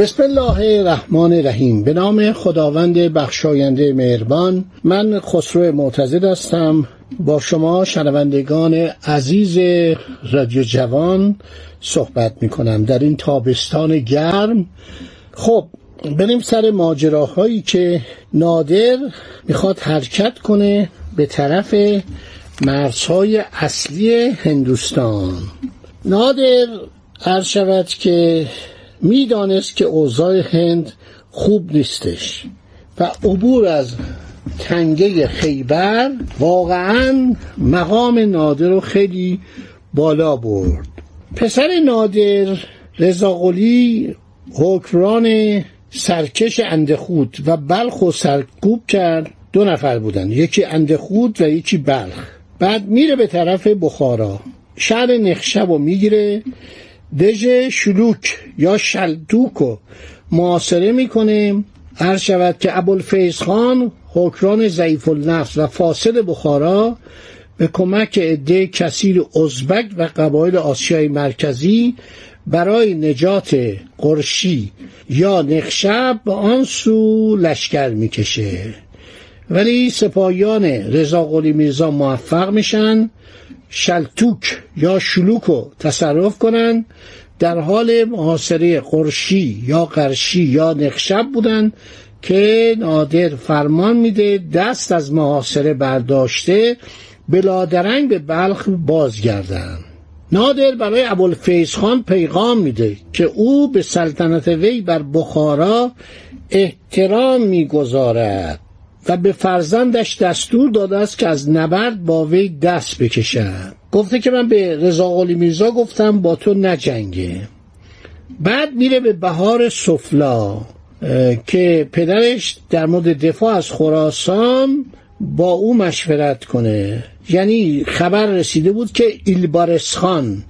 بسم الله الرحمن الرحیم. به نام خداوند بخشاینده مهربان من خسرو معتزد هستم. با شما شنوندگان عزیز رادیو جوان صحبت می کنم در این تابستان گرم. خب بریم سر ماجراهایی که نادر می‌خواد حرکت کنه به طرف مرزهای اصلی هندوستان. نادر عرض شود که می‌دانست که اوضاع هند خوب نیستش و عبور از تنگه خیبر واقعا مقام نادر رو خیلی بالا برد. پسر نادر رضاقلی حکران سرکش اندخود و بلخ و سرکوب کرد. دو نفر بودن یکی اندخود و یکی بلخ. بعد میره به طرف بخارا. شهر نخشب رو می‌گیره. دژ شلوک یا شلدوکو معاصره می‌کنه هر شود که ابوالفیض خان حکران ضعیف النفس و فاسد بخارا به کمک عده کثیر ازبک و قبایل آسیای مرکزی برای نجات قرشی یا نخشب به آن سو لشکر می‌کشه. ولی سپاهیان رضا قلی میرزا موفق میشن. شلتوک یا شلوکو تصرف کنند در حال محاصره قرشی یا قرشی یا نخشب بودند که نادر فرمان میده دست از محاصره برداشته بلادرنگ به بلخ بازگردند نادر برای ابوالفیض خان پیغام میده که او به سلطنت وی بر بخارا احترام می‌گذارد. و به فرزندش دستور داده است که از نبرد با وی دست بکشد. گفته که من به رضا میرزا گفتم با تو نجنگه. بعد میره به بهار سفلا که پدرش در مورد دفاع از خراسان با او مشورت کنه. یعنی خبر رسیده بود که ایلبارس خان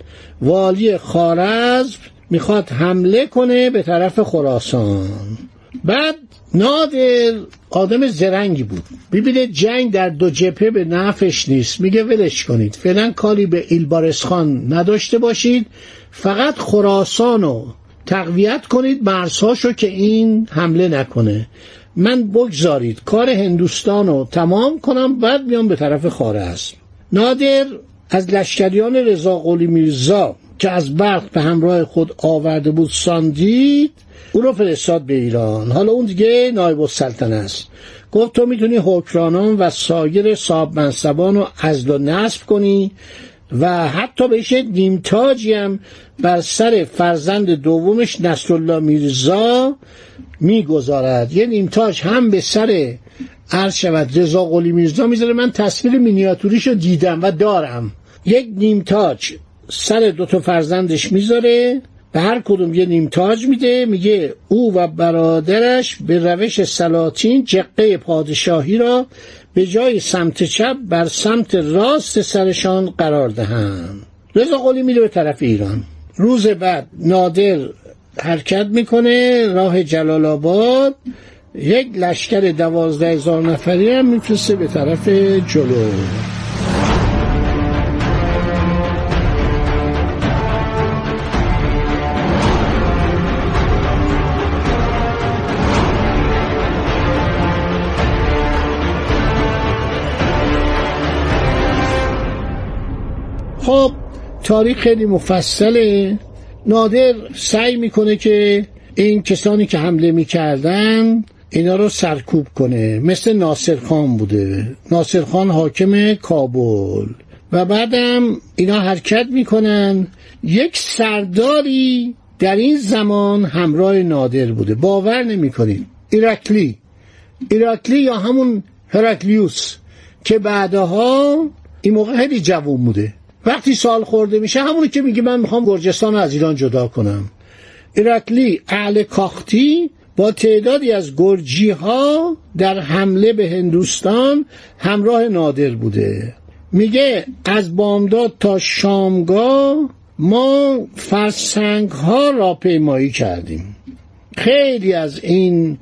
والی خارزم می‌خواد حمله کنه به طرف خراسان. بعد نادر آدم زرنگی بود. ببینه جنگ در دو جبهه به نفش نیست. میگه ولش کنید. فعلا کاری به ایلبارسخان نداشته باشید. فقط خراسان رو تقویت کنید. مرزهاشو که این حمله نکنه. من بگذارید. کار هندوستان رو تمام کنم. بعد میام به طرف خارزم. نادر از لشکریان رضا قلی میرزا که از برق به همراه خود آورده بود ساندید او رو فرستاد به ایران. حالا اون دیگه نایب السلطنه است. گفت تو می‌تونی حکرانان و سایر صاحب منصبان رو ازل و نصب کنی و حتی بهش نیمتاجی هم بر سر فرزند دومش نصرالله میرزا می‌گذارد. یه نیمتاج هم به سر عرض شود. رضا قلی میرزا می‌ذاره. من تصویر مینیاتوریش رو دیدم و دارم. یک نیمتاج. سر دو تا فرزندش می‌ذاره به هر کدوم یه نیم تاج میده میگه او و برادرش به روش سلاطین جقه پادشاهی را به جای سمت چپ بر سمت راست سرشان قرار دهند. رضا قلی میره به طرف ایران. روز بعد نادر حرکت می‌کنه راه جلال آباد. یک لشکر دوازده هزار نفری هم میفرسته به طرف جلو. تاریخ خیلی مفصله. نادر سعی می‌کنه که این کسانی که حمله می‌کردن اینا رو سرکوب کنه. مثل ناصر خان بوده. ناصر خان حاکم کابل. و بعدم اینا حرکت می‌کنن. یک سرداری در این زمان همراه نادر بوده. باور نمی‌کنید. ایرکلی ایرکلی یا همون هرکلیوس که بعدها این موقع خیلی جوون بوده. وقتی سال خورده میشه همونی که میگه من می‌خوام گرجستان از ایران جدا کنم. ایرکلی اهل کاختی با تعدادی از گرجی ها در حمله به هندوستان همراه نادر بوده. میگه از بامداد تا شامگاه ما فرسنگ ها را پیمایی کردیم. خیلی از این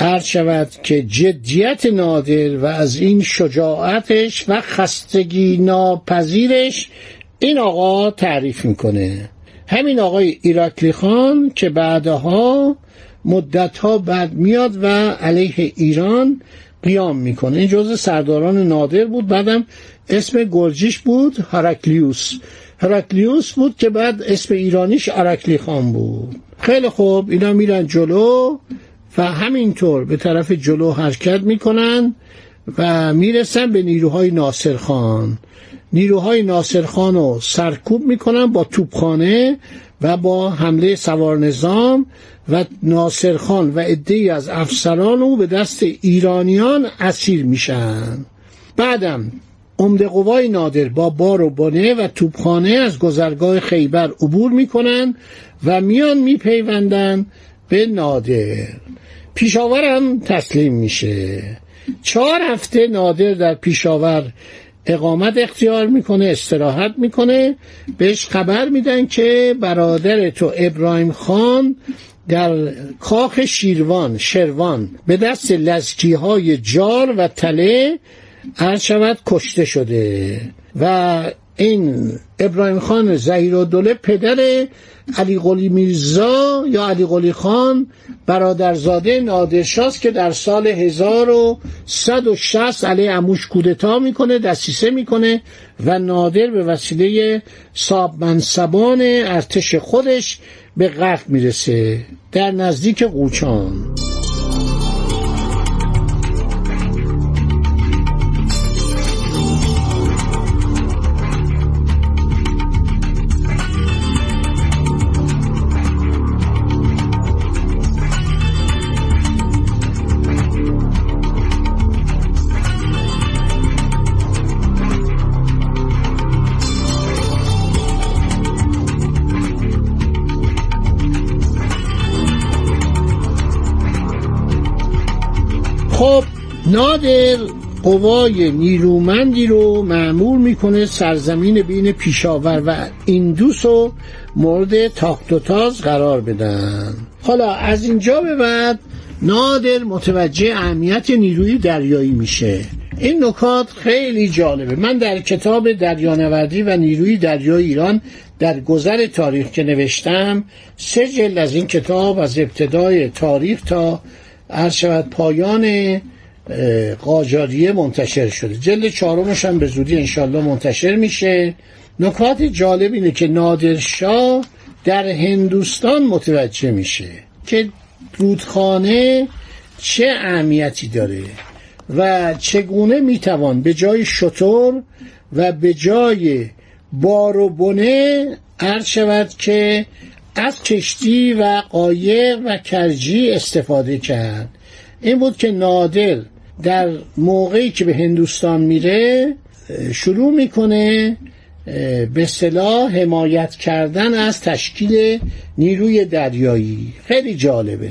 عرض شود که جدیت نادر و از این شجاعتش و خستگی ناپذیرش این آقا تعریف می‌کنه. همین آقای ایراکلی خان که بعدها مدتها بعد میاد و علیه ایران قیام می‌کنه. این جزء سرداران نادر بود بعدم اسم گرجیش بود هرکلیوس. هرکلیوس بود که بعد اسم ایرانیش ارکلی خان بود. خیلی خوب اینا میرن جلو. و همینطور به طرف جلو حرکت می‌کنن و می‌رسن به نیروهای ناصر خان. نیروهای ناصر خان رو سرکوب می‌کنن با توپخانه و با حمله سوار نظام و ناصر خان و عدهای از افسران او به دست ایرانیان اسیر میشن. بعدم عمده قوای نادر با بار و بانه و توپخانه از گذرگاه خیبر عبور می‌کنن و میان میپیوندن به نادر. پیشاورم تسلیم میشه. چهار هفته نادر در پیشاور اقامت اختیار می‌کنه استراحت می‌کنه. بهش خبر میدن که برادر تو ابراهیم خان در کاخ شیروان شروان به دست لزکی های جار و تله عرض شود کشته شده و این ابراهیم خان زهیر و دوله پدر علی قلی میرزا یا علی قلی خان برادرزاده نادرشاست که در سال 1160 علی اموش کودتا می‌کنه دستیسه می‌کنه و نادر به وسیله صاب منصبان ارتش خودش به قتل می‌رسه در نزدیک قوچان. نادر قوای نیرومندی رو معمول می‌کنه سرزمین بین پیشاور و ایندوس رو مورد تاخت و تاز قرار بدن. حالا از اینجا به بعد نادر متوجه اهمیت نیروی دریایی میشه. این نکات خیلی جالبه. من در کتاب دریانوردی و نیروی دریای ایران در گذر تاریخ که نوشتم سه جلد از این کتاب از ابتدای تاریخ تا عرض شود پایان قاجاریه منتشر شده. جلد چهارمش هم به زودی انشالله منتشر میشه. نکات جالب اینه که نادرشاه در هندوستان متوجه میشه که رودخانه چه اهمیتی داره و چگونه می‌توان به جای شطور و به جای بار و بنه عرض شود که از کشتی و قایق و کرجی استفاده کرد. این بود که نادر در موقعی که به هندوستان میره شروع می‌کنه به صلاح حمایت کردن از تشکیل نیروی دریایی. خیلی جالبه.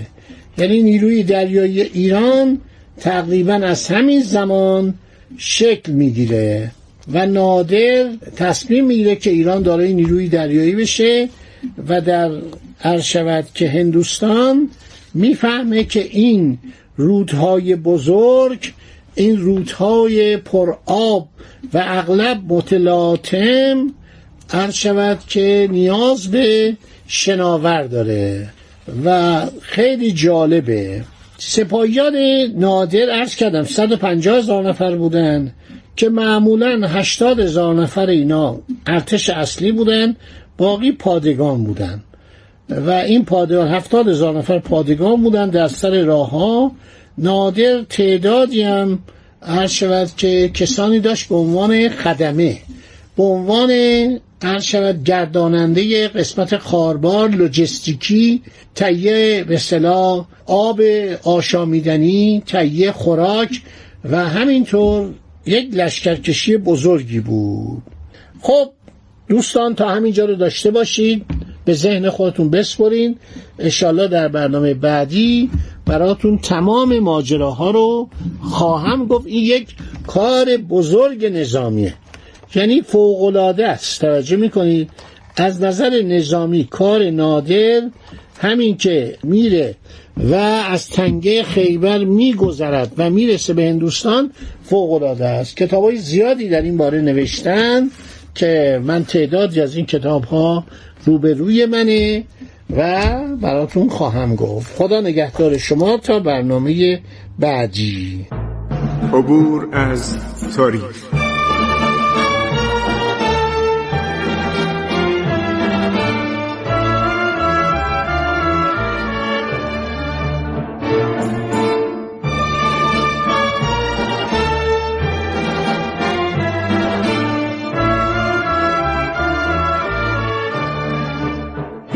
یعنی نیروی دریایی ایران تقریبا از همین زمان شکل می‌گیره و نادر تصمیم می‌گیره که ایران دارای نیروی دریایی بشه و در عرض شود که هندوستان می‌فهمه که این رودهای بزرگ این رودهای پر آب و اغلب متلاطم عرض شود که نیاز به شناور داره. و خیلی جالبه. سپاهیان نادر عرض کردم 150 هزار نفر بودن که معمولا 80 هزار نفر اینا ارتش اصلی بودن باقی پادگان بودن. و این پادگان هفتاد هزار نفر پادگان بودن در سر راه ها نادر تعدادی هم عرض شود که کسانی داشت به عنوان خدمه به عنوان عرض شود گرداننده قسمت خاربار لوجستیکی تهیه به صلاح آب آشامیدنی تهیه خوراک و همینطور یک لشکرکشی بزرگی بود. خب دوستان تا همینجا رو داشته باشید. به ذهن خودتون بسپرین. انشالله در برنامه بعدی براتون تمام ماجراها رو خواهم گفت. این یک کار بزرگ نظامیه. یعنی فوقلاده است. توجه می‌کنید؟ از نظر نظامی کار نادر همین که میره و از تنگه خیبر میگذرد و می‌رسه به هندوستان فوق العاده است. کتاب های زیادی در این باره نوشتن. که من تعدادی از این کتاب ها روبروی منه و براتون خواهم گفت. خدا نگهدار شما تا برنامه بعدی. عبور از تاریخ.